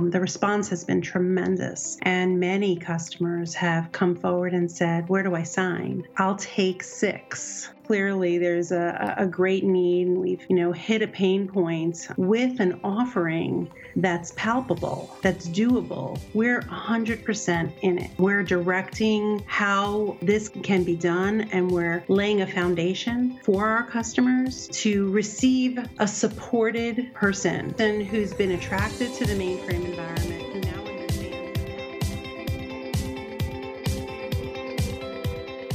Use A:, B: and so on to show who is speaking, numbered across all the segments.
A: Um, the response has been tremendous, and many customers have come forward and said, Where do I sign? I'll take six. Clearly, there's a, a great need, we've you know hit a pain point with an offering that's palpable, that's doable. We're 100% in it. We're directing how this can be done, and we're laying a foundation for our customers to receive a supported person who's been attracted to the mainframe environment who now understands.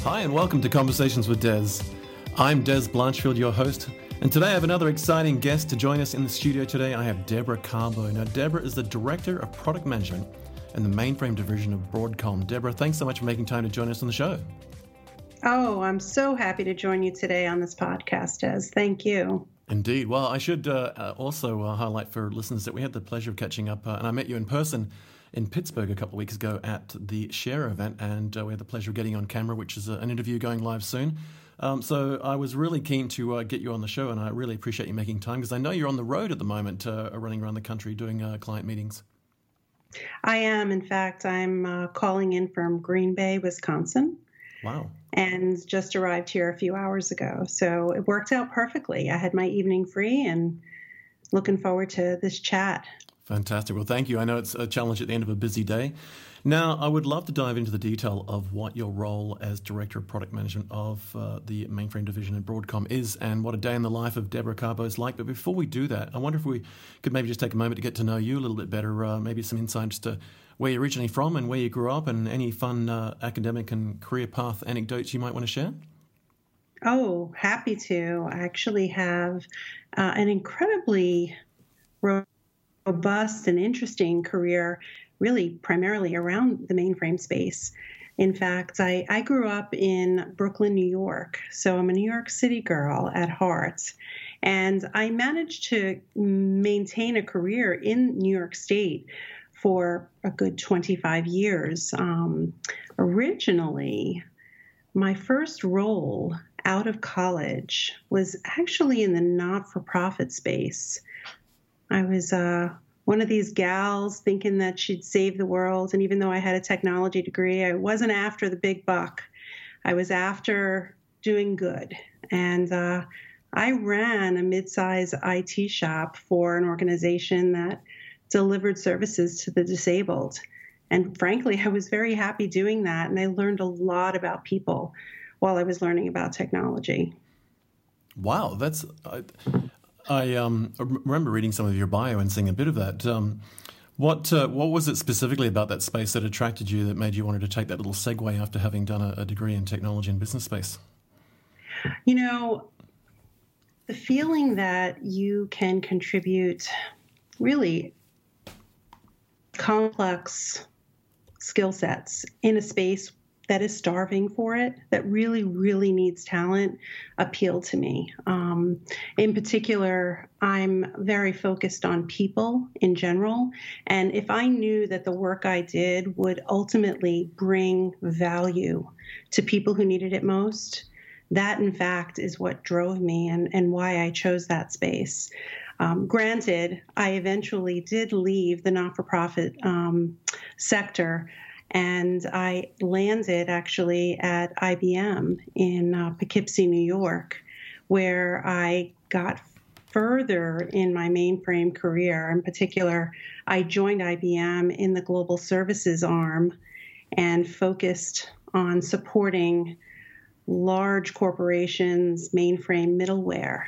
B: Hi, and welcome to Conversations with Dez. I'm Dez Blanchfield, your host, and today I have another exciting guest to join us in the studio today. I have Deborah Carbo. Now, Deborah is the Director of Product Management in the mainframe division of Broadcom. Deborah, thanks so much for making time to join us on the show.
A: Oh, I'm so happy to join you today on this podcast, Dez. Thank you.
B: Indeed. Well, I should uh, uh, also uh, highlight for listeners that we had the pleasure of catching up, uh, and I met you in person in Pittsburgh a couple of weeks ago at the Share event, and uh, we had the pleasure of getting on camera, which is uh, an interview going live soon. Um, so I was really keen to get you on the show, and I really appreciate you making time because I know you're on the road at the moment, running around the country doing client meetings.
A: I am. In fact, I'm calling in from Green Bay, Wisconsin.
B: Wow.
A: And just arrived here a few hours ago. So it worked out perfectly. I had my evening free and looking forward to this chat.
B: Fantastic. Well, thank you. I know it's a challenge at the end of a busy day. Now, I would love to dive into the detail of what your role as Director of Product Management of uh, the mainframe division at Broadcom is and what a day in the life of Deborah Carbo is like. But before we do that, I wonder if we could maybe just take a moment to get to know you a little bit better, uh, maybe some insights to where you're originally from and where you grew up, and any fun uh, academic and career path anecdotes you might want to share.
A: Oh, happy to. I actually have uh, an incredibly robust and interesting career, really primarily around the mainframe space. In fact, I, I grew up in Brooklyn, New York. So I'm a New York City girl at heart. And I managed to maintain a career in New York State for a good 25 years. Um, originally, my first role out of college was actually in the not for profit space. I was uh, one of these gals thinking that she'd save the world. And even though I had a technology degree, I wasn't after the big buck. I was after doing good. And uh, I ran a mid size IT shop for an organization that delivered services to the disabled. And frankly, I was very happy doing that. And I learned a lot about people while I was learning about technology.
B: Wow, that's. I, I um, remember reading some of your bio and seeing a bit of that. Um, what uh, what was it specifically about that space that attracted you that made you wanted to take that little segue after having done a, a degree in technology and business space?
A: You know, the feeling that you can contribute really complex skill sets in a space that is starving for it, that really, really needs talent, appeal to me. Um, in particular, I'm very focused on people in general. And if I knew that the work I did would ultimately bring value to people who needed it most, that in fact is what drove me and, and why I chose that space. Um, granted, I eventually did leave the not for profit um, sector and I landed actually at IBM in uh, Poughkeepsie, New York, where I got further in my mainframe career. In particular, I joined IBM in the global services arm and focused on supporting large corporations, mainframe middleware.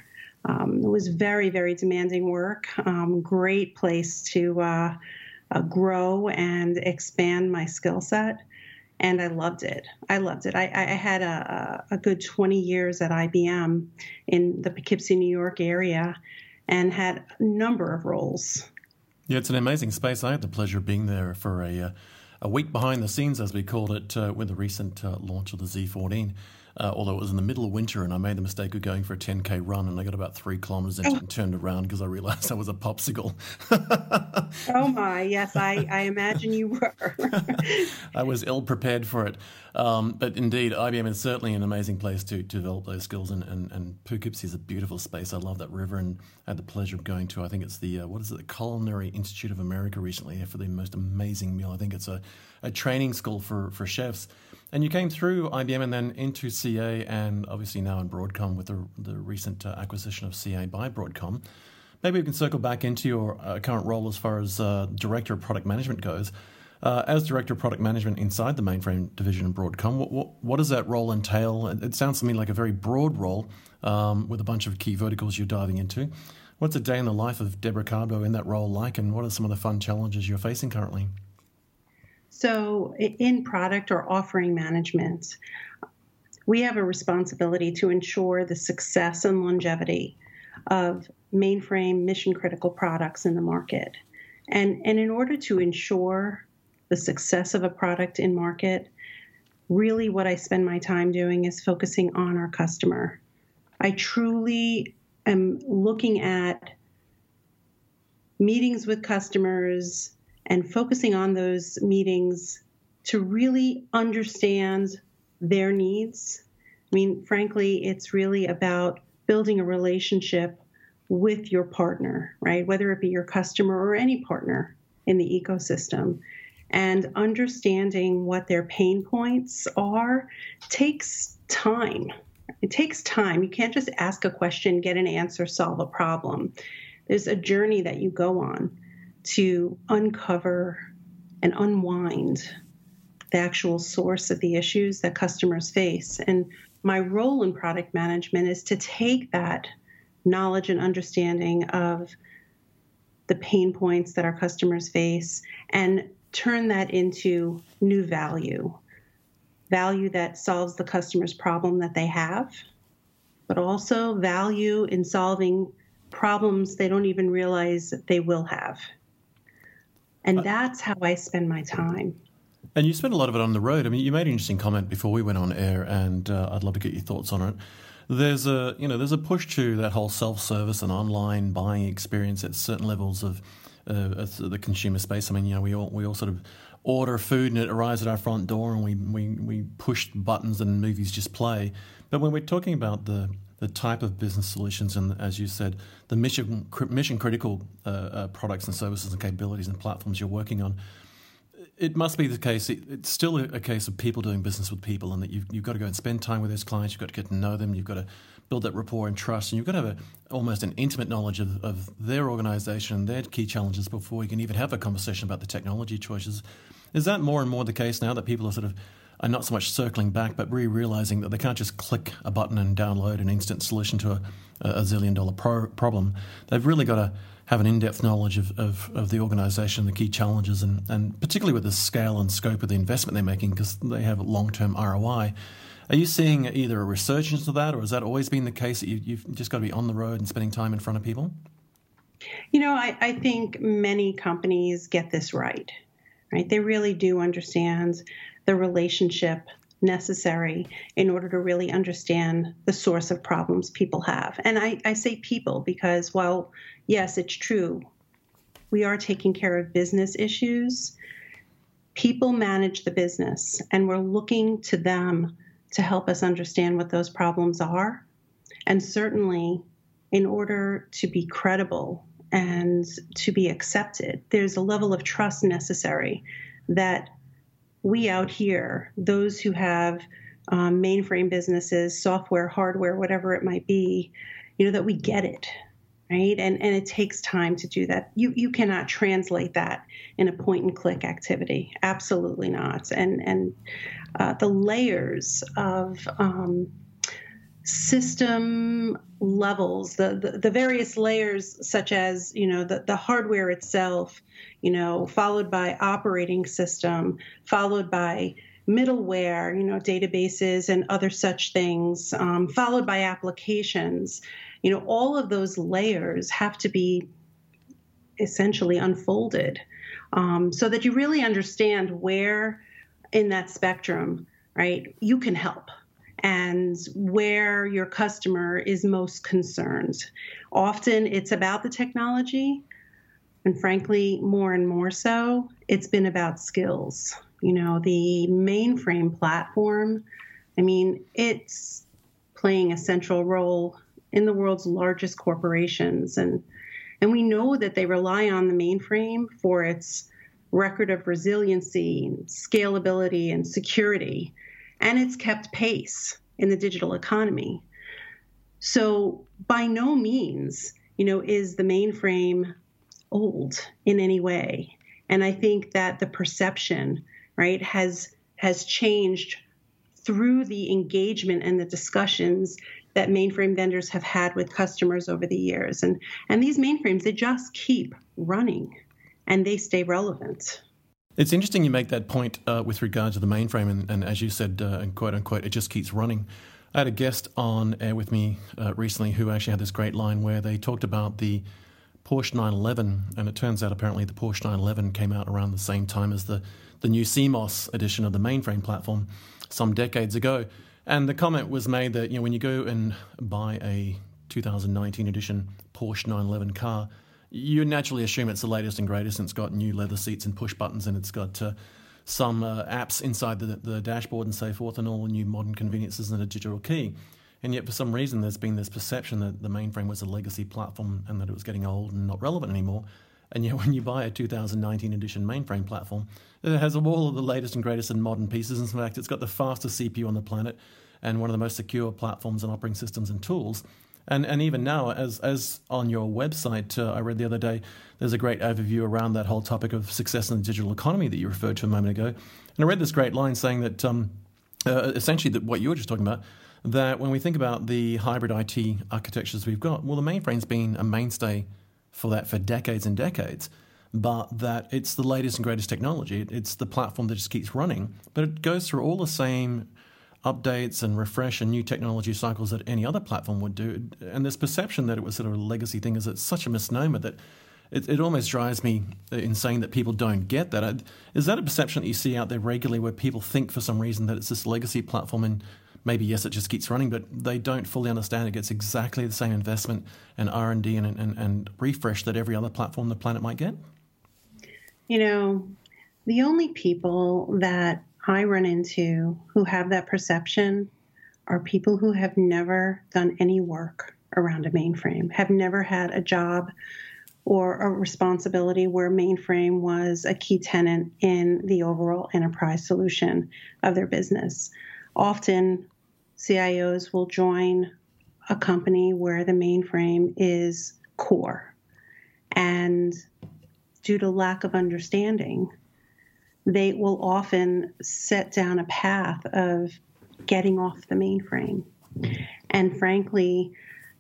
A: Um, it was very, very demanding work. Um, great place to uh, uh, grow and expand my skill set. And I loved it. I loved it. I, I had a, a, good 20 years at IBM in the Poughkeepsie, New York area and had a number of roles.
B: Yeah, it's an amazing space. I had the pleasure of being there for a, uh, a week behind the scenes, as we called it, uh, with the recent uh, launch of the Z14. Uh, although it was in the middle of winter and I made the mistake of going for a 10k run and I got about three kilometers into oh. and turned around because I realized I was a popsicle.
A: oh my, yes, I, I imagine you were.
B: I was ill prepared for it. Um, but indeed, IBM is certainly an amazing place to, to develop those skills, and, and, and Poughkeepsie is a beautiful space. I love that river, and I had the pleasure of going to, I think it's the, uh, what is it, the Culinary Institute of America recently for the most amazing meal. I think it's a, a training school for, for chefs. And you came through IBM and then into CA, and obviously now in Broadcom with the, the recent uh, acquisition of CA by Broadcom. Maybe we can circle back into your uh, current role as far as uh, Director of Product Management goes. Uh, as Director of Product Management inside the mainframe division in Broadcom, what, what, what, does that role entail? It sounds to me like a very broad role um, with a bunch of key verticals you're diving into. What's a day in the life of Deborah Carbo in that role like, and what are some of the fun challenges you're facing currently?
A: So, in product or offering management, we have a responsibility to ensure the success and longevity of mainframe mission critical products in the market. And, and in order to ensure the success of a product in market, really what I spend my time doing is focusing on our customer. I truly am looking at meetings with customers and focusing on those meetings to really understand their needs. I mean, frankly, it's really about building a relationship with your partner, right? Whether it be your customer or any partner in the ecosystem. And understanding what their pain points are takes time. It takes time. You can't just ask a question, get an answer, solve a problem. There's a journey that you go on to uncover and unwind the actual source of the issues that customers face. And my role in product management is to take that knowledge and understanding of the pain points that our customers face and turn that into new value value that solves the customer's problem that they have, but also value in solving problems they don't even realize they will have. And uh, that's how I spend my time.
B: And you spend a lot of it on the road. I mean, you made an interesting comment before we went on air, and uh, I'd love to get your thoughts on it. There's a you know there's a push to that whole self-service and online buying experience at certain levels of uh, the consumer space. I mean, you know, we all we all sort of order food and it arrives at our front door, and we we we push buttons and movies just play. But when we're talking about the the type of business solutions and, as you said, the mission mission critical uh, uh, products and services and capabilities and platforms you're working on, it must be the case. It, it's still a, a, case of people doing business with people, and that you've, you've got to go and spend time with those clients. You've got to get to know them. You've got to build that rapport and trust, and you've got to have a, almost an intimate knowledge of, of their organisation, and their key challenges before you can even have a conversation about the technology choices. Is that more and more the case now that people are sort of are not so much circling back, but really realizing that they can't just click a button and download an instant solution to a, a zillion dollar pro- problem. They've really got to have an in-depth knowledge of, of, of the organisation, the key challenges, and, and particularly with the scale and scope of the investment they're making because they have long-term ROI. Are you seeing either a resurgence of that, or has that always been the case that you, have just got to be on the road and spending time in front of people?
A: You know, I, I think many companies get this right. Right? They really do understand the relationship necessary in order to really understand the source of problems people have. And I, I say people because while, yes, it's true, we are taking care of business issues, people manage the business, and we're looking to them to help us understand what those problems are. And certainly, in order to be credible and to be accepted, there's a level of trust necessary that we out here, those who have um, mainframe businesses, software, hardware, whatever it might be, you know, that we get it, right? And and it takes time to do that. You you cannot translate that in a point and click activity. Absolutely not. And and uh, the layers of um, system levels, the, the, the various layers, such as you know the, the hardware itself, you know, followed by operating system, followed by middleware, you know, databases and other such things, um, followed by applications. You know, all of those layers have to be essentially unfolded um, so that you really understand where in that spectrum, right, you can help and where your customer is most concerned. Often it's about the technology, and frankly, more and more so, it's been about skills. You know, the mainframe platform, I mean, it's playing a central role in the world's largest corporations and and we know that they rely on the mainframe for its record of resiliency, scalability, and security, and it's kept pace in the digital economy. So, by no means, you know, is the mainframe old in any way. And I think that the perception, right, has has changed through the engagement and the discussions that mainframe vendors have had with customers over the years. And, and these mainframes, they just keep running and they stay relevant.
B: It's interesting you make that point uh, with regard to the mainframe, and, and as you said, uh, and quote unquote, it just keeps running. I had a guest on air with me uh, recently who actually had this great line where they talked about the Porsche 911, and it turns out apparently the Porsche 911 came out around the same time as the, the new CMOS edition of the mainframe platform some decades ago. And the comment was made that you know when you go and buy a 2019 edition Porsche 911 car, you naturally assume it's the latest and greatest, and it's got new leather seats and push buttons, and it's got uh, some uh, apps inside the, the dashboard and so forth, and all the new modern conveniences and a digital key. And yet, for some reason, there's been this perception that the mainframe was a legacy platform and that it was getting old and not relevant anymore. And yet, when you buy a 2019 edition mainframe platform, it has all of the latest and greatest and modern pieces. In fact, it's got the fastest CPU on the planet and one of the most secure platforms and operating systems and tools. And, and even now, as, as on your website, uh, I read the other day, there's a great overview around that whole topic of success in the digital economy that you referred to a moment ago. And I read this great line saying that um, uh, essentially that what you were just talking about, that when we think about the hybrid IT architectures we've got, well, the mainframe's been a mainstay for that for decades and decades, but that it's the latest and greatest technology. It's the platform that just keeps running, but it goes through all the same updates and refresh and new technology cycles that any other platform would do. And this perception that it was sort of a legacy thing is it's such a misnomer that it, it almost drives me insane that people don't get that. Is that a perception that you see out there regularly where people think for some reason that it's this legacy platform and maybe yes, it just keeps running, but they don't fully understand it gets exactly the same investment and R and and, and refresh that every other platform the planet might get.
A: You know, the only people that I run into who have that perception are people who have never done any work around a mainframe, have never had a job or a responsibility where mainframe was a key tenant in the overall enterprise solution of their business. Often, CIOs will join a company where the mainframe is core. And due to lack of understanding, they will often set down a path of getting off the mainframe. And frankly,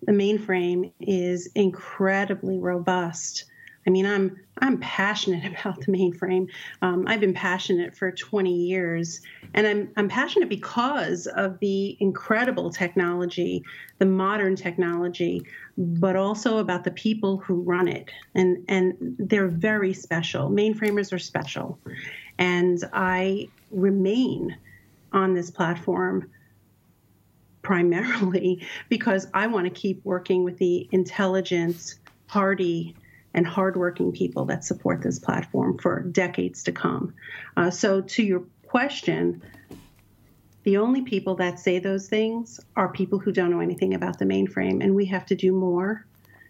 A: the mainframe is incredibly robust I mean, I'm I'm passionate about the mainframe. Um, I've been passionate for 20 years, and I'm I'm passionate because of the incredible technology, the modern technology, but also about the people who run it, and and they're very special. Mainframers are special, and I remain on this platform primarily because I want to keep working with the intelligent, hardy and hardworking people that support this platform for decades to come. Uh, so, to your question, the only people that say those things are people who don't know anything about the mainframe, and we have to do more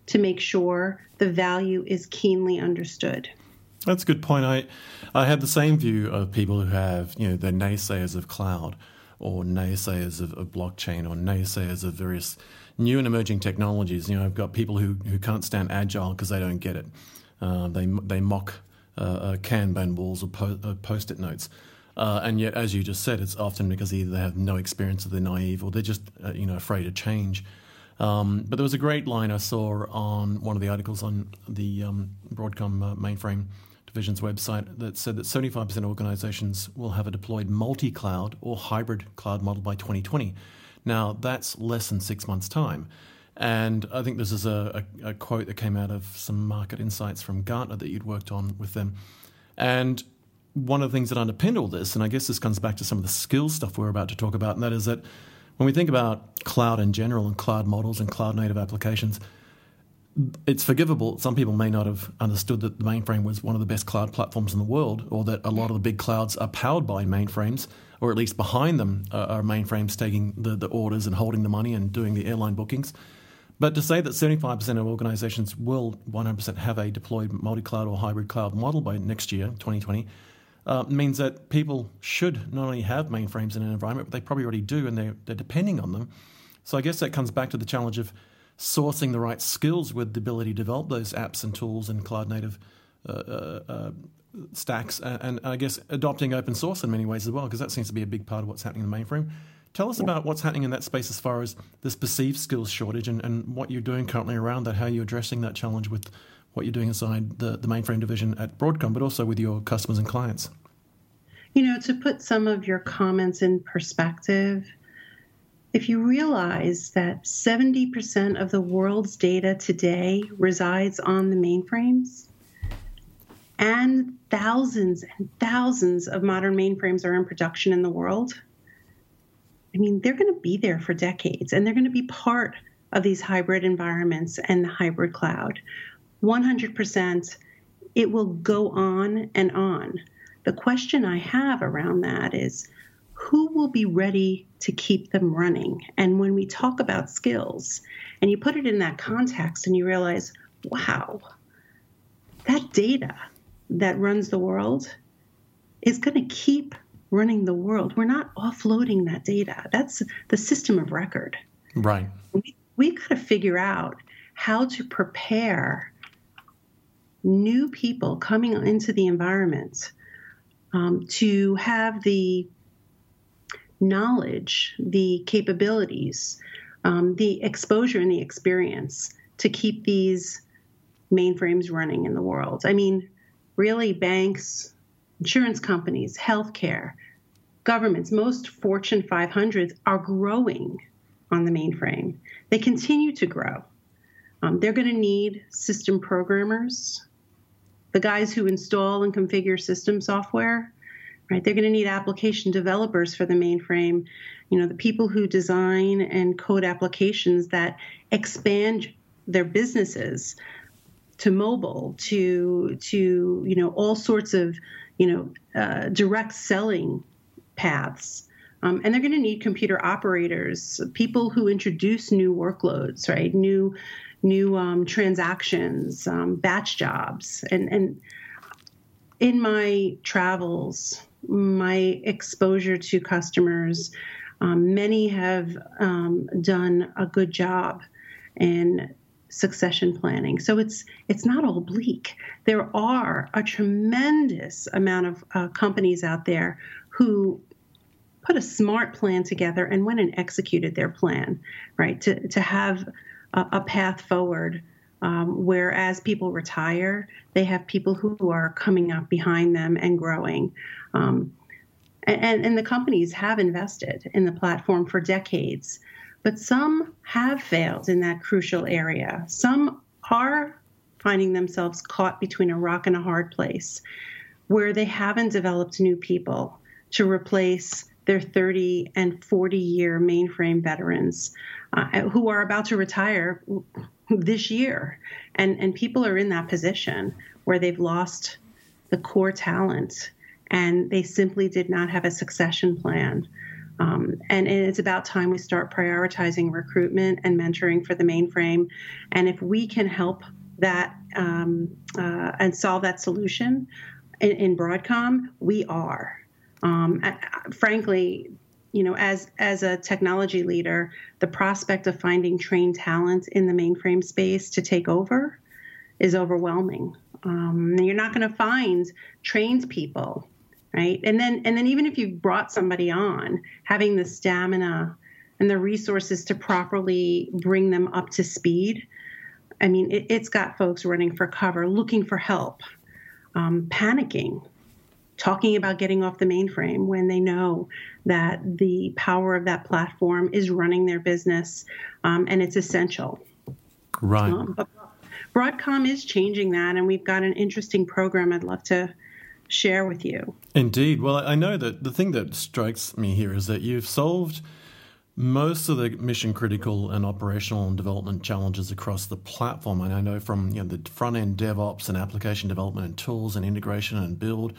A: to make sure the value is keenly understood.
B: That's a good point. I, I have the same view of people who have, you know, the naysayers of cloud or naysayers of, of blockchain or naysayers of various new and emerging technologies. You know, I've got people who, who can't stand agile because they don't get it. Uh, they they mock uh, uh, Kanban walls or po- uh, post-it notes. Uh, and yet, as you just said, it's often because either they have no experience or they're naive or they're just uh, you know afraid of change. Um, but there was a great line I saw on one of the articles on the um, Broadcom mainframe division's website that said that 75% of organizations will have a deployed multi-cloud or hybrid cloud model by 2020. Now, that's less than six months' time. And I think this is a, a, a, quote that came out of some market insights from Gartner that you'd worked on with them. And one of the things that underpinned all this, and I guess this comes back to some of the skill stuff we're about to talk about, and that is that when we think about cloud in general and cloud models and cloud native applications, it's forgivable. Some people may not have understood that the mainframe was one of the best cloud platforms in the world, or that a lot of the big clouds are powered by mainframes, or at least behind them are mainframes taking the, the orders and holding the money and doing the airline bookings. But to say that 75% of organizations will 100% have a deployed multi cloud or hybrid cloud model by next year, 2020, uh, means that people should not only have mainframes in an environment, but they probably already do and they're, they're depending on them. So I guess that comes back to the challenge of sourcing the right skills with the ability to develop those apps and tools and cloud native uh, uh, uh stacks, and, and, I guess adopting open source in many ways as well, because that seems to be a big part of what's happening in the mainframe. Tell us yeah. about what's happening in that space as far as this perceived skills shortage and, and what you're doing currently around that, how you're addressing that challenge with what you're doing inside the, the mainframe division at Broadcom, but also with your customers and clients.
A: You know, to put some of your comments in perspective, if you realize that 70% of the world's data today resides on the mainframes, and thousands and thousands of modern mainframes are in production in the world, I mean, they're going to be there for decades and they're going to be part of these hybrid environments and the hybrid cloud. 100%, it will go on and on. The question I have around that is who will be ready to keep them running? And when we talk about skills and you put it in that context and you realize, wow, that data that runs the world is going to keep running the world. We're not offloading that data. That's the system of record.
B: Right.
A: We, we've got to figure out how to prepare new people coming into the environment um, to have the knowledge, the capabilities, um, the exposure, and the experience to keep these mainframes running in the world. I mean, really, banks, insurance companies, healthcare, governments, most Fortune 500s are growing on the mainframe. They continue to grow. Um, they're going to need system programmers, the guys who install and configure system software, right? They're going to need application developers for the mainframe, you know, the people who design and code applications that expand their businesses to mobile, to to you know all sorts of you know uh, direct selling paths. Um, and they're going to need computer operators, people who introduce new workloads, right? New new um, transactions, um, batch jobs, and and in my travels, my exposure to customers, um, many have um, done a good job in succession planning. So it's it's not all bleak. There are a tremendous amount of uh, companies out there who put a smart plan together and went and executed their plan, right? To to have a, a path forward. Um, whereas people retire, they have people who are coming up behind them and growing. Um, and, and the companies have invested in the platform for decades, but some have failed in that crucial area. Some are finding themselves caught between a rock and a hard place where they haven't developed new people to replace their 30 and 40 year mainframe veterans uh, who are about to retire this year. And, and people are in that position where they've lost the core talent and they simply did not have a succession plan. Um, and, it's about time we start prioritizing recruitment and mentoring for the mainframe. And if we can help that um, uh, and solve that solution in, in Broadcom, we are. Um, frankly, you know, as as a technology leader, the prospect of finding trained talent in the mainframe space to take over is overwhelming. Um, you're not going to find trained people right and then and then even if you've brought somebody on having the stamina and the resources to properly bring them up to speed i mean it, has got folks running for cover looking for help um, panicking talking about getting off the mainframe when they know that the power of that platform is running their business um, and it's essential
B: right um, but
A: broadcom is changing that and we've got an interesting program i'd love to share with you.
B: Indeed. Well, I know that the thing that strikes me here is that you've solved most of the mission critical and operational and development challenges across the platform, and I know from you know, the front end DevOps and application development and tools and integration and build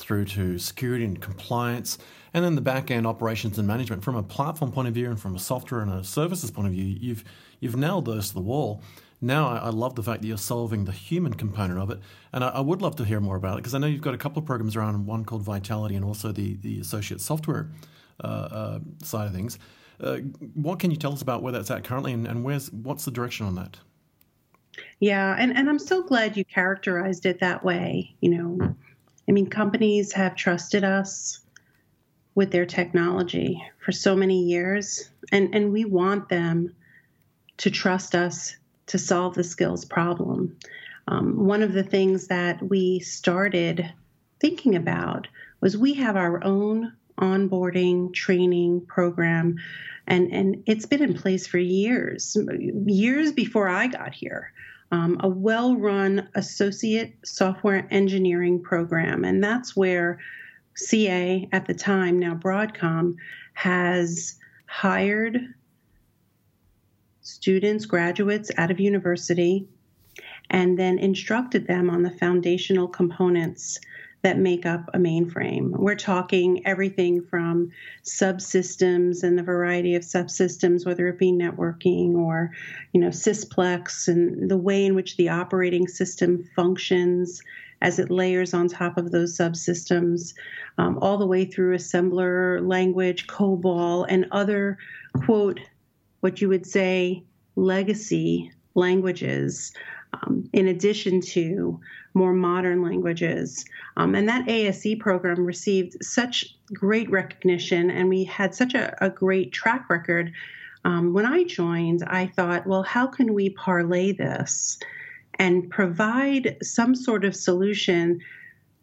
B: through to security and compliance, and then the back end operations and management. From a platform point of view and from a software and a services point of view, you've you've nailed those to the wall. Now I, I love the fact that you're solving the human component of it, and I, I would love to hear more about it because I know you've got a couple of programs around one called Vitality and also the the associate software uh, uh, side of things. Uh, what can you tell us about where that's at currently, and, and where's what's the direction on that?
A: Yeah, and, and I'm so glad you characterized it that way. You know, I mean, companies have trusted us with their technology for so many years, and, and we want them to trust us to solve the skills problem. Um, one of the things that we started thinking about was we have our own onboarding training program and and it's been in place for years years before i got here um, a well-run associate software engineering program. And that's where ca at the time now broadcom has hired students graduates out of university and then instructed them on the foundational components that make up a mainframe. We're talking everything from subsystems and the variety of subsystems, whether it be networking or, you know, sysplex and the way in which the operating system functions as it layers on top of those subsystems, um, all the way through assembler language, COBOL, and other, quote, what you would say, legacy languages, um, in addition to more modern languages. Um, and that ASE program received such great recognition, and we had such a, a great track record. Um, when I joined, I thought, well, how can we parlay this and provide some sort of solution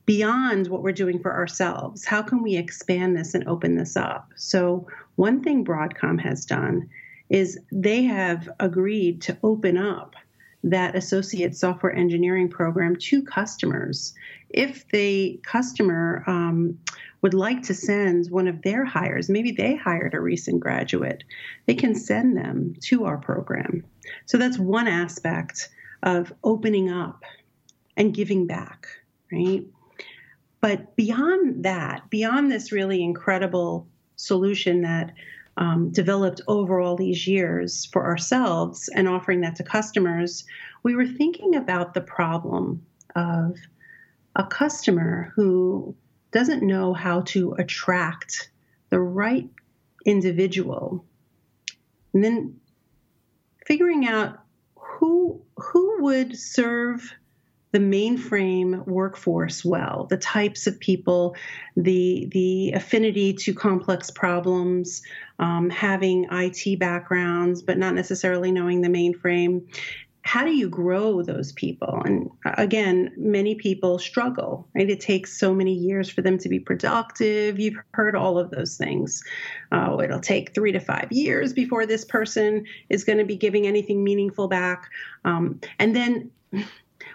A: beyond what we're doing for ourselves? How can we expand this and open this up? So, one thing Broadcom has done is they have agreed to open up that associate software engineering program to customers. If the customer um, would like to send one of their hires, maybe they hired a recent graduate, they can send them to our program. So that's one aspect of opening up and giving back, right? But beyond that, beyond this really incredible solution that um, developed over all these years for ourselves and offering that to customers, we were thinking about the problem of a customer who doesn't know how to attract the right individual. And then figuring out who who would serve the mainframe workforce well, the types of people, the the affinity to complex problems, um, having IT backgrounds but not necessarily knowing the mainframe. How do you grow those people? And uh, again, many people struggle, right? It takes so many years for them to be productive. You've heard all of those things. Uh, it'll take three to five years before this person is going to be giving anything meaningful back. Um, and then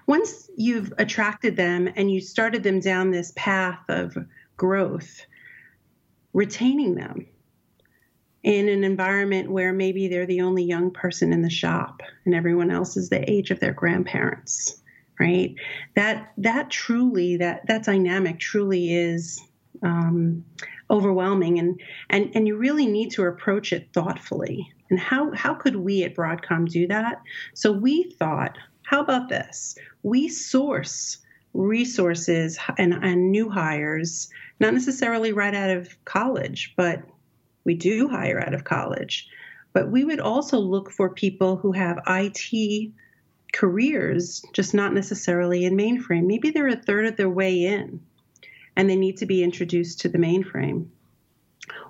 A: once you've attracted them and you started them down this path of growth, retaining them in an environment where maybe they're the only young person in the shop and everyone else is the age of their grandparents right? That that truly that that dynamic truly is um, overwhelming and and and you really need to approach it thoughtfully. And how how could we at broadcom do that? So we thought how about this? We source resources and, and new hires, not necessarily right out of college, but we do hire out of college. But we would also look for people who have IT careers, just not necessarily in mainframe. Maybe they're a third of their way in and they need to be introduced to the mainframe.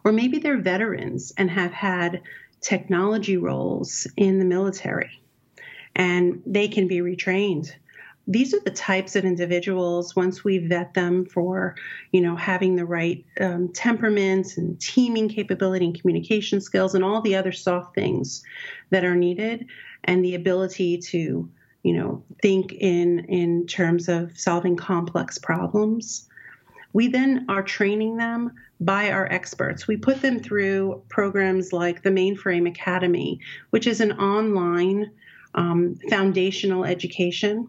A: Or maybe they're veterans and have had technology roles in the military and they can be retrained these are the types of individuals once we vet them for you know having the right um, temperament and teaming capability and communication skills and all the other soft things that are needed and the ability to you know think in in terms of solving complex problems We then are training them by our experts. We put them through programs like the Mainframe Academy, which is an online um, foundational education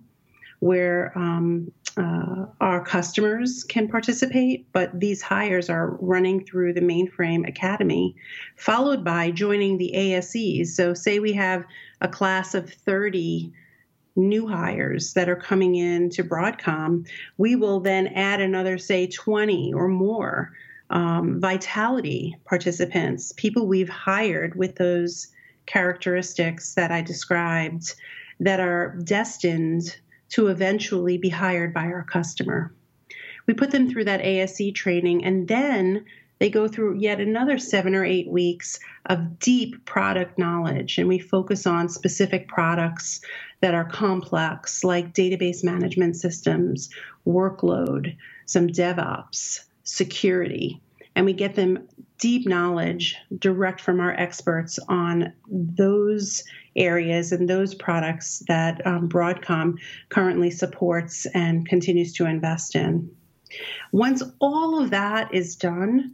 A: where um, uh, our customers can participate, but these hires are running through the Mainframe Academy, followed by joining the ASEs. So, say we have a class of 30 new hires that are coming in to Broadcom, we will then add another, say, 20 or more um, vitality participants, people we've hired with those characteristics that I described that are destined to eventually be hired by our customer. We put them through that ASE training and then they go through yet another seven or eight weeks of deep product knowledge, and we focus on specific products that are complex, like database management systems, workload, some DevOps, security. And we get them deep knowledge direct from our experts on those areas and those products that um, Broadcom currently supports and continues to invest in. Once all of that is done,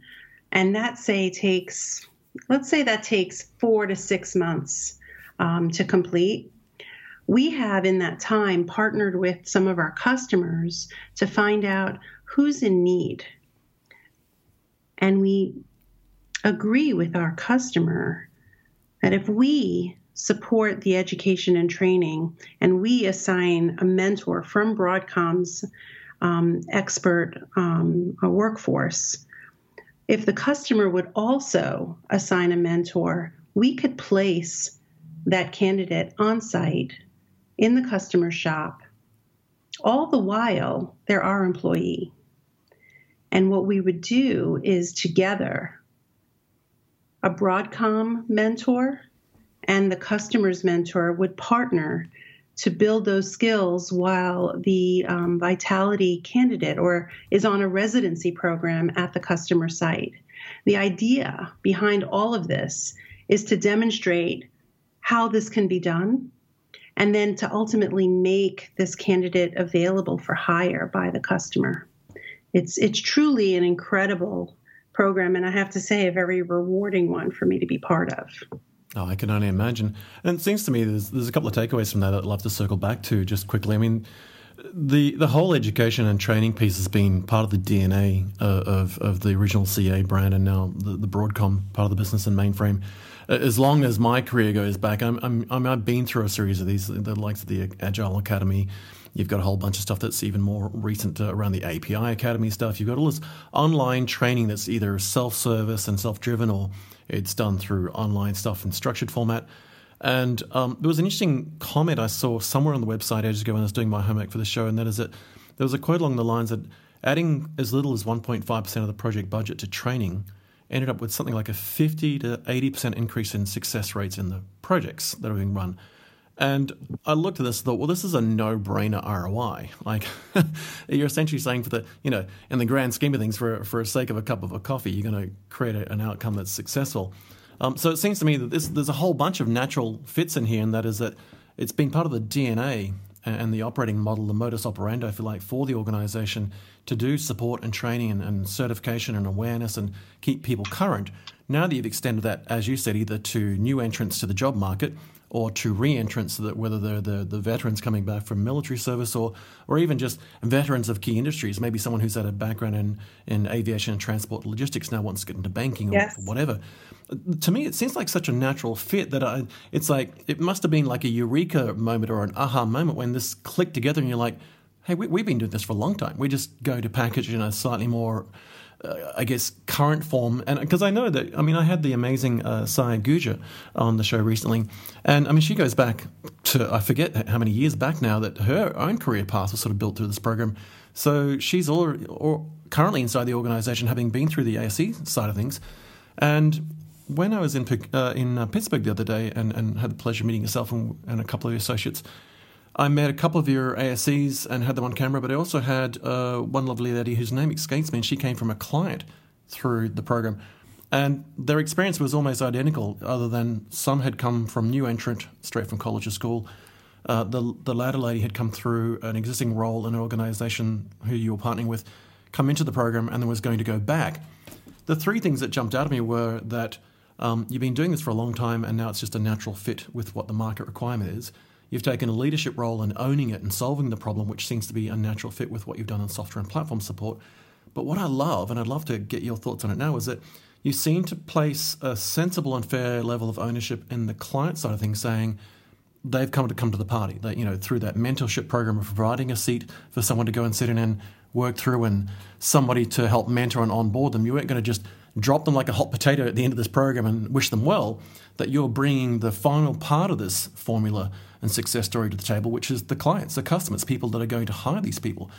A: and that say takes, let's say that takes four to six months um, to complete. We have in that time partnered with some of our customers to find out who's in need. And we agree with our customer that if we support the education and training. And we assign a mentor from Broadcom's um, expert um, workforce, if the customer would also assign a mentor, we could place that candidate on site in the customer shop, all the while they're our employee. And what we would do is together, a Broadcom mentor and the customer's mentor would partner to build those skills while the um, vitality candidate or is on a residency program at the customer site. The idea behind all of this is to demonstrate how this can be done and then to ultimately make this candidate available for hire by the customer. It's it's truly an incredible program and I have to say a very rewarding one for me to be part of.
B: Oh, I can only imagine. And it seems to me there's, there's a couple of takeaways from that I'd love to circle back to just quickly. I mean, the the whole education and training piece has been part of the DNA of, uh, of, of the original CA brand and now the, the Broadcom part of the business and mainframe. Uh, as long as my career goes back, I'm, I'm, I'm, I've been through a series of these, the likes of the Agile Academy. You've got a whole bunch of stuff that's even more recent uh, around the API Academy stuff. You've got all this online training that's either self service and self driven or it's done through online stuff in structured format. And um, there was an interesting comment I saw somewhere on the website ages ago when I was doing my homework for the show, and that is that there was a quote along the lines that adding as little as 1.5% of the project budget to training ended up with something like a 50 to 80% increase in success rates in the projects that are being run. And I looked at this and thought, well, this is a no-brainer ROI. Like, you're essentially saying for the, you know, in the grand scheme of things, for for the sake of a cup of a coffee, you're going to create a, an outcome that's successful. Um, so it seems to me that this, there's a whole bunch of natural fits in here, and that is that it's been part of the DNA and the operating model, the modus operandi, if you like, for the organization to do support and training and, and certification and awareness and keep people current. Now that you've extended that, as you said, either to new entrants to the job market or to re-entrants, that whether they're the, the veterans coming back from military service or or even just veterans of key industries, maybe someone who's had a background in, in aviation and transport logistics now wants to get into banking yes. or whatever. To me, it seems like such a natural fit that I, it's like it must have been like a eureka moment or an aha moment when this clicked together, and you're like, "Hey, we, we've been doing this for a long time. We just go to package in a slightly more uh, I guess, current form. And because I know that, I mean, I had the amazing uh, Saya Guja on the show recently, and I mean, she goes back to I forget how many years back now that her own career path was sort of built through this program. So she's all, all currently inside the organization, having been through the ASE side of things, and. When I was in uh, in uh, Pittsburgh the other day and, and had the pleasure of meeting yourself and, and a couple of your associates, I met a couple of your ASEs and had them on camera, but I also had uh, one lovely lady whose name escapes me, and she came from a client through the program. And their experience was almost identical, other than some had come from new entrant straight from college or school. Uh, the the latter lady had come through an existing role in an organisation who you were partnering with, come into the program and then was going to go back. The three things that jumped out at me were that um, you've been doing this for a long time and now it's just a natural fit with what the market requirement is. You've taken a leadership role in owning it and solving the problem, which seems to be a natural fit with what you've done in software and platform support. But what I love, and I'd love to get your thoughts on it now, is that you seem to place a sensible and fair level of ownership in the client side of things, saying they've come to come to the party. That you know, through that mentorship program of providing a seat for someone to go and sit in and work through, and somebody to help mentor and onboard them. You weren't going to just drop them like a hot potato at the end of this program and wish them well. That you're bringing the final part of this formula and success story to the table, which is the clients, the customers, people that are going to hire these people.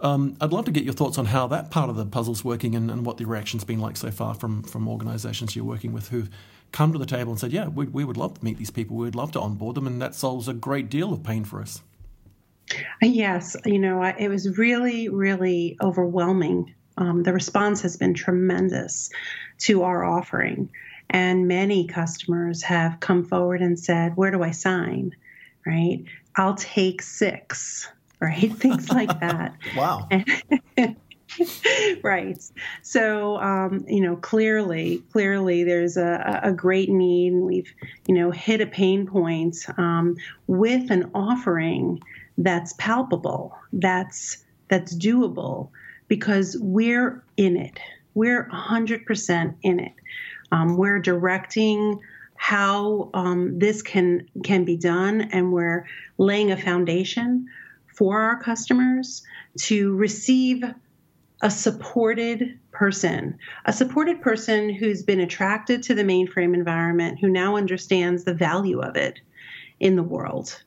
B: Um, I'd love to get your thoughts on how that part of the puzzle's working and, and, what the reaction's been like so far from, from organisations you're working with who've come to the table and said, yeah, we, we would love to meet these people, we would love to onboard them, and that solves a great deal of pain for us.
A: Yes, you know, it was really, really overwhelming. Um, the response has been tremendous to our offering. And many customers have come forward and said, Where do I sign? Right? I'll take six right? Things like that.
B: wow.
A: right. So, um, you know, clearly, clearly there's a, a great need, and we've, you know, hit a pain point um, with an offering that's palpable, that's that's doable, because we're in it. We're 100% in it. Um, we're directing how um, this can can be done, and we're laying a foundation for our customers to receive a supported person, a supported person who's been attracted to the mainframe environment, who now understands the value of it in the world.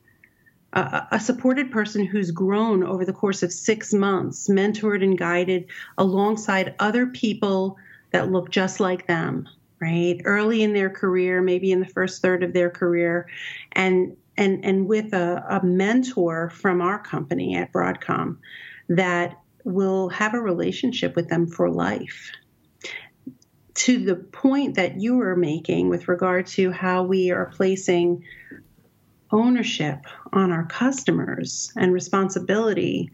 A: A, supported person who's grown over the course of six months, mentored and guided alongside other people that look just like them, right? Early in their career, maybe in the first third of their career, and and and with a, a mentor from our company at Broadcom that will have a relationship with them for life to the point that you were making with regard to how we are placing ownership on our customers and responsibility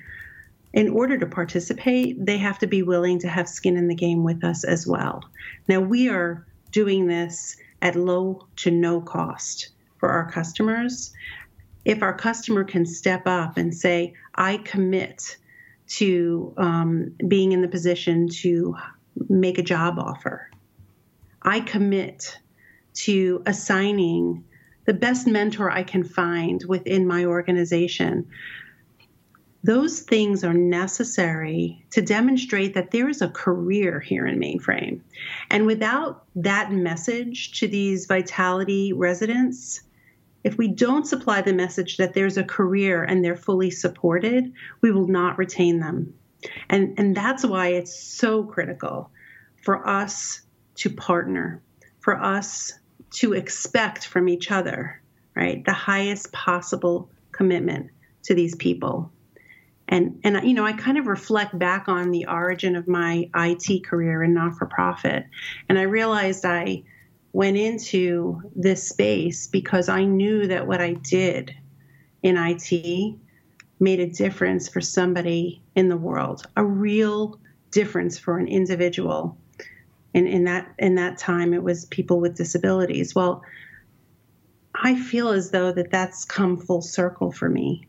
A: in order to participate they have to be willing to have skin in the game with us as well. Now we are doing this at low to no cost for our customers, if our customer can step up and say, I commit to um, being in the position to make a job offer, I commit to assigning the best mentor I can find within my organization. Those things are necessary to demonstrate that there is a career here in mainframe. And without that message to these vitality residents, if we don't supply the message that there's a career and they're fully supported, we will not retain them. And, and that's why it's so critical for us to partner, for us to expect from each other, right, the highest possible commitment to these people. And, and you know, I kind of reflect back on the origin of my IT career in not for profit. And I realized I, went into this space because I knew that what I did in IT made a difference for somebody in the world, a real difference for an individual. And in that in that time, it was people with disabilities. Well, I feel as though that that's come full circle for me.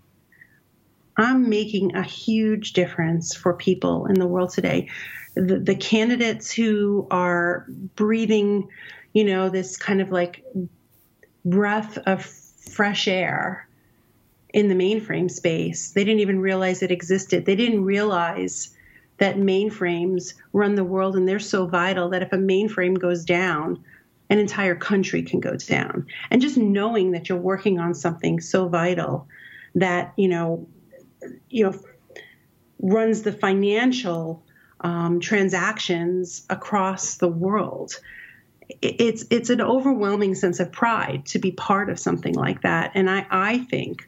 A: I'm making a huge difference for people in the world today. The, the candidates who are breathing you know, this kind of like breath of fresh air in the mainframe space. They didn't even realize it existed. They didn't realize that mainframes run the world and they're so vital that if a mainframe goes down, an entire country can go down. And just knowing that you're working on something so vital that, you know, you know, runs the financial um, transactions across the world it's it's an overwhelming sense of pride to be part of something like that and i i think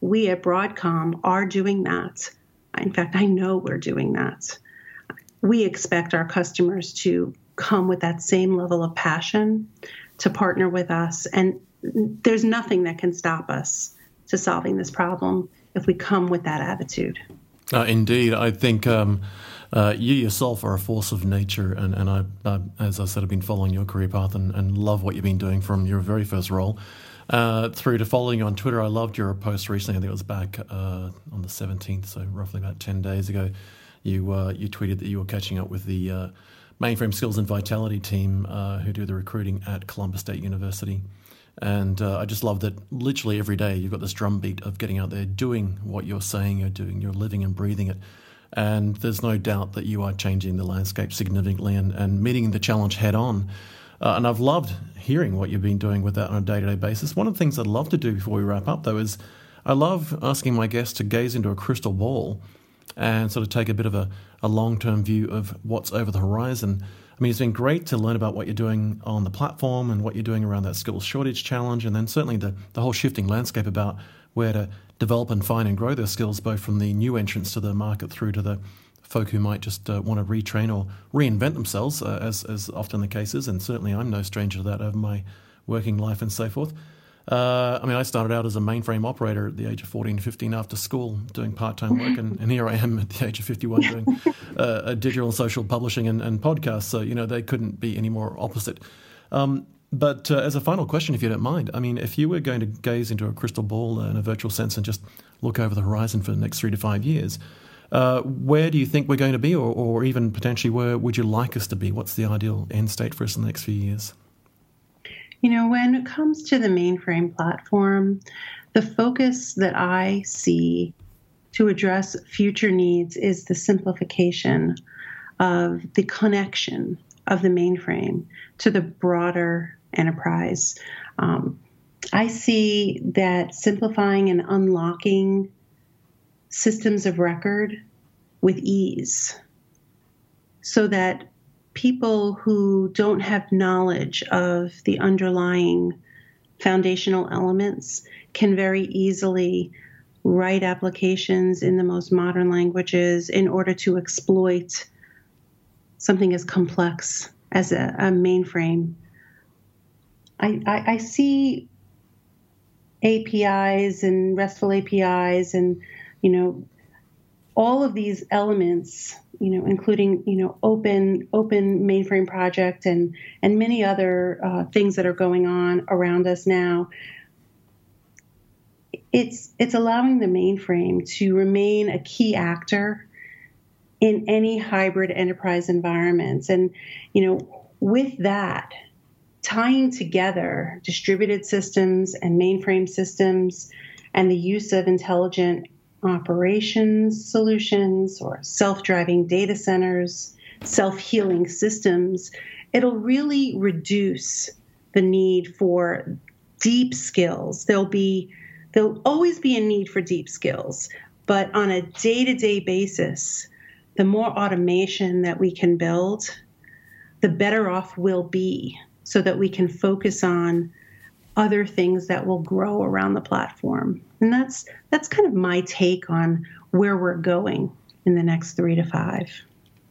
A: we at broadcom are doing that in fact i know we're doing that. We expect our customers to come with that same level of passion to partner with us. And there's nothing that can stop us to solving this problem if we come with that attitude.
B: Uh, indeed. I think um, Uh, you yourself are a force of nature, and, and I, I, as I said, I've been following your career path and, and love what you've been doing from your very first role uh, through to following you on Twitter. I loved your post recently. I think it was back uh, on the 17th, so roughly about 10 days ago. You uh, you tweeted that you were catching up with the uh, mainframe skills and vitality team uh, who do the recruiting at Columbus State University. And uh, I just love that literally every day you've got this drumbeat of getting out there, doing what you're saying you're doing, you're living and breathing it. And there's no doubt that you are changing the landscape significantly and, and meeting the challenge head on. Uh, and I've loved hearing what you've been doing with that on a day to day basis. One of the things I'd love to do before we wrap up, though, is I love asking my guests to gaze into a crystal ball and sort of take a bit of a, a long term view of what's over the horizon. I mean, it's been great to learn about what you're doing on the platform and what you're doing around that skills shortage challenge, and then certainly the, the whole shifting landscape about where to develop and find and grow their skills, both from the new entrants to the market through to the folk who might just uh, want to retrain or reinvent themselves, uh, as, as often the case is. And certainly I'm no stranger to that over my working life and so forth. Uh, I mean, I started out as a mainframe operator at the age of 14, 15 after school doing part time work, and, and, here I am at the age of 51 doing uh, digital and social publishing and, and, podcasts. So, you know, they couldn't be any more opposite. Um, but uh, as a final question, if you don't mind, I mean, if you were going to gaze into a crystal ball in a virtual sense and just look over the horizon for the next three to five years, uh, where do you think we're going to be, or, or even potentially where would you like us to be? What's the ideal end state for us in the next few years?
A: You know, when it comes to the mainframe platform, the focus that I see to address future needs is the simplification of the connection of the mainframe to the broader enterprise. Um, I see that simplifying and unlocking systems of record with ease so that people who don't have knowledge of the underlying foundational elements can very easily write applications in the most modern languages in order to exploit something as complex as a, a mainframe. I, I, I, see APIs and RESTful APIs and you know all of these elements you know, including you know open open mainframe project and and many other uh, things that are going on around us now. It's it's allowing the mainframe to remain a key actor in any hybrid enterprise environments, and you know with that tying together distributed systems and mainframe systems and the use of intelligent operations solutions or self driving data centers, self healing systems, it'll really reduce the need for deep skills. There'll be there'll always be a need for deep skills, but on a day-to-day basis, the more automation that we can build, the better off we'll be so that we can focus on other things that will grow around the platform. And that's that's kind of my take on where we're going in the next three to five.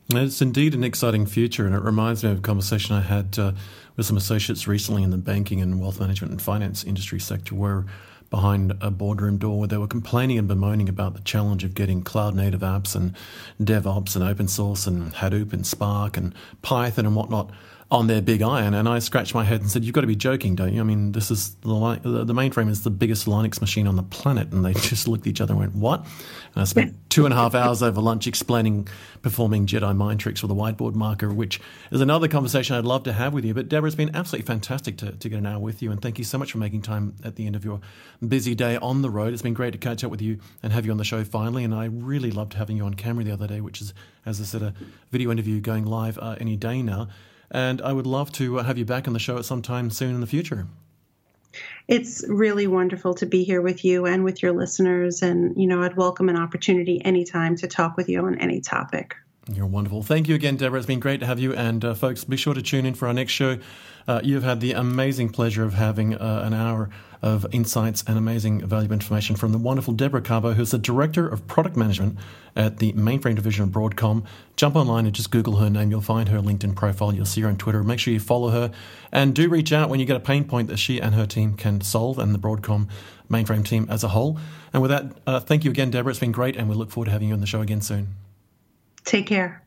B: It's indeed an exciting future, and it reminds me of a conversation I had uh, with some associates recently in the banking and wealth management and finance industry sector, where behind a boardroom door where they were complaining and bemoaning about the challenge of getting cloud native apps and DevOps and open source and Hadoop and Spark and Python and whatnot on their big iron, and I scratched my head and said, "You've got to be joking, don't you? I mean, this is the the mainframe is the biggest Linux machine on the planet." And they just looked at each other and went, "What?" And I spent two and a half hours over lunch explaining performing Jedi mind tricks with a whiteboard marker, which is another conversation I'd love to have with you. But Deborah, it's been absolutely fantastic to, to get an hour with you, and thank you so much for making time at the end of your busy day on the road. It's been great to catch up with you and have you on the show finally, and I really loved having you on camera the other day, which is, as I said, a video interview going live uh, any day now. And I would love to have you back on the show at some time soon in the future.
A: It's really wonderful to be here with you and with your listeners. And, you know, I'd welcome an opportunity anytime to talk with you on any topic.
B: You're wonderful. Thank you again, Deborah. It's been great to have you. And, uh, folks, be sure to tune in for our next show. Uh, you've had the amazing pleasure of having uh, an hour of insights and amazing valuable information from the wonderful Deborah Carbo, who's the Director of Product Management at the Mainframe Division of Broadcom. Jump online and just Google her name. You'll find her LinkedIn profile. You'll see her on Twitter. Make sure you follow her and do reach out when you get a pain point that she and her team can solve and the Broadcom mainframe team as a whole. And with that, uh, thank you again, Deborah. It's been great, and we look forward to having you on the show again soon.
A: Take care.